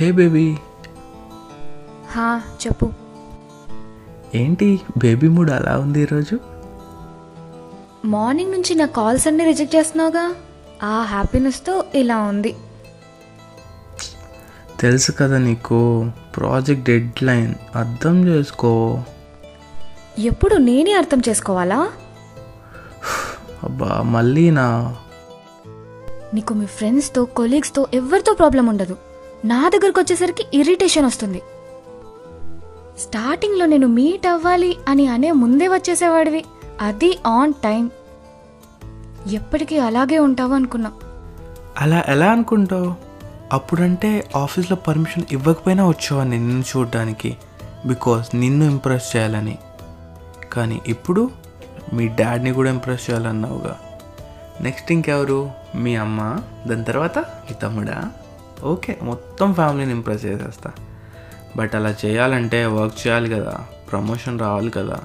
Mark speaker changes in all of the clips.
Speaker 1: Hey baby.
Speaker 2: హా చెప్పు.
Speaker 1: ఏంటి బేబీ మూడ్ అలా ఉంది ఈరోజు?
Speaker 2: మార్నింగ్ నుంచి నా కాల్స్ అన్ని రిజెక్ట్ చేస్తున్నావుగా? ఆ హ్యాపీనెస్తో ఇలా ఉంది.
Speaker 1: తెలుసు కదా నీకు ప్రాజెక్ట్ డెడ్ లైన్ అర్థం చేసుకో.
Speaker 2: ఎప్పుడు నేనే అర్థం చేసుకోవాలా?
Speaker 1: అబ్బా మళ్ళీ నా
Speaker 2: నీకు మీ ఫ్రెండ్స్తో కొలీగ్స్తో ఎవరితో ప్రాబ్లం ఉండదు. నా దగ్గరకు వచ్చేసరికి ఇరిటేషన్ వస్తుంది. స్టార్టింగ్లో నేను మీట్ అవ్వాలి అని అనే ముందే వచ్చేసేవాడివి. అది ఆన్ టైం ఎప్పటికీ అలాగే ఉంటావు అనుకున్నా.
Speaker 1: అలా ఎలా అనుకుంటావు? అప్పుడంటే ఆఫీస్లో పర్మిషన్ ఇవ్వకపోయినా వచ్చేవాడిని నిన్ను చూడడానికి. బికాస్ నిన్ను ఇంప్రెస్ చేయాలని. కానీ ఇప్పుడు మీ డాడీని కూడా ఇంప్రెస్ చేయాలన్నావుగా. నెక్స్ట్ ఇంకెవరు? మీ అమ్మ దాని తర్వాత మీ తమ్ముడా? ఓకే మొత్తం ఫ్యామిలీని ఇంప్రెస్ చేసేస్తా. బట్ అలా చేయాలంటే వర్క్ చేయాలి కదా ప్రమోషన్ రావాలి కదా.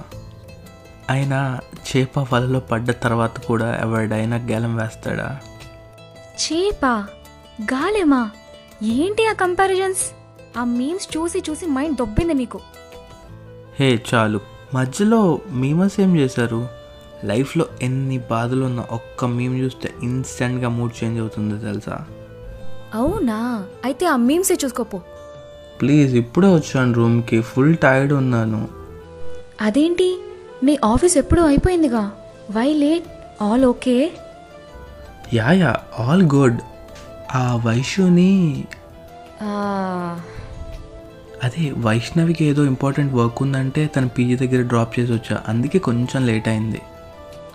Speaker 1: అయినా చేప వలలో పడ్డ తర్వాత కూడా ఎవరిడైనా గెలం వేస్తాడా?
Speaker 2: చేపా? గాలేమా? ఏంటి ఆ కంపారిజన్స్ ఆ మీమ్స్ చూసి చూసి మైండ్ దొబ్బింది మీకు.
Speaker 1: హే చాలు. మధ్యలో మీమస్ ఏం చేశారు? లైఫ్లో ఎన్ని బాధలు ఉన్న ఒక్క మీమ్ చూస్తే ఇన్స్టెంట్గా మూడ్ చేంజ్ అవుతుందో తెలుసా?
Speaker 2: అవునా? అయితే ఆ మీమ్సే చూసుకోపో.
Speaker 1: ప్లీజ్ ఇప్పుడే వచ్చాను రూమ్కి. ఫుల్ టైర్డ్ ఉన్నాను.
Speaker 2: అదేంటి? నీ ఆఫీస్ ఎప్పుడూ అయిపోయిందిగా. Why late? All okay?
Speaker 1: Yeah yeah. All good. ఆ వైష్యుని అదే వైష్ణవికి ఏదో ఇంపార్టెంట్ వర్క్ ఉందంటే తన పీజీ దగ్గర డ్రాప్ చేసి వచ్చా. అందుకే కొంచెం లేట్ అయింది.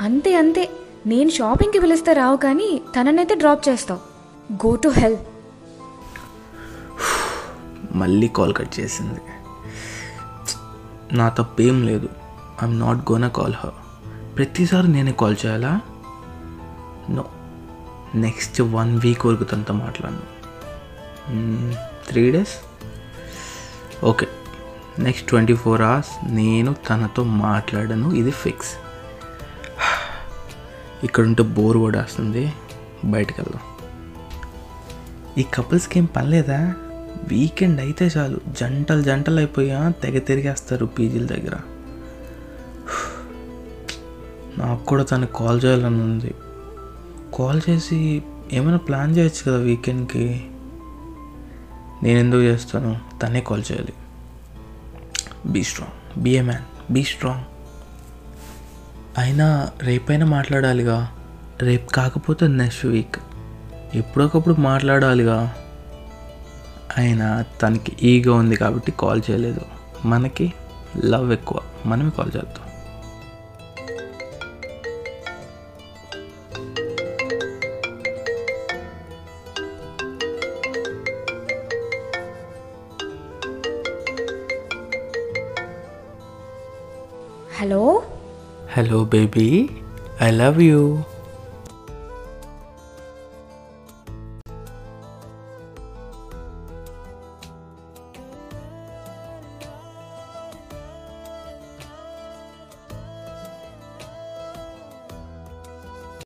Speaker 2: అంతే అంతే. నేను షాపింగ్కి పిలిస్తే రావు కానీ తననైతే డ్రాప్ చేస్తావు. Go to help.
Speaker 1: మళ్ళీ కాల్ కట్ చేసింది. నా తప్పేం లేదు. I'm not gonna call her ప్రతిసారి నేనే కాల్ చేయాలా? నో నెక్స్ట్ వన్ వీక్ వరకు తనతో మాట్లాడను. Three days okay next twenty four hours నేను తనతో మాట్లాడను. ఇది ఫిక్స్ ఇక్కడ ఉంటే బోర్ కూడా వస్తుంది. బయటకు వెళ్దాం. ఈ కపుల్స్కి ఏం పనిలేదా వీకెండ్ అయితే చాలు. జంటలు జంటలు అయిపోయా తెగ తిరిగేస్తారు పీజీల దగ్గర. నాకు కూడా తనకు కాల్ చేయాలని ఉంది. కాల్ చేసి ఏమైనా ప్లాన్ చేయొచ్చు కదా వీకెండ్కి? నేను ఎందుకు చేస్తాను? తనే కాల్ చేయాలి. Be strong be a man be strong అయినా రేపైనా మాట్లాడాలిగా. రేపు కాకపోతే నెక్స్ట్ వీక్ ఎప్పుడొకప్పుడు మాట్లాడాలిగా. అయినా తనకి ఈగో ఉంది కాబట్టి కాల్ చేయలేదు. మనకి లవ్ ఎక్కువ. మనమే కాల్ చేద్దాం.
Speaker 2: Hello?
Speaker 1: Hello baby I love you.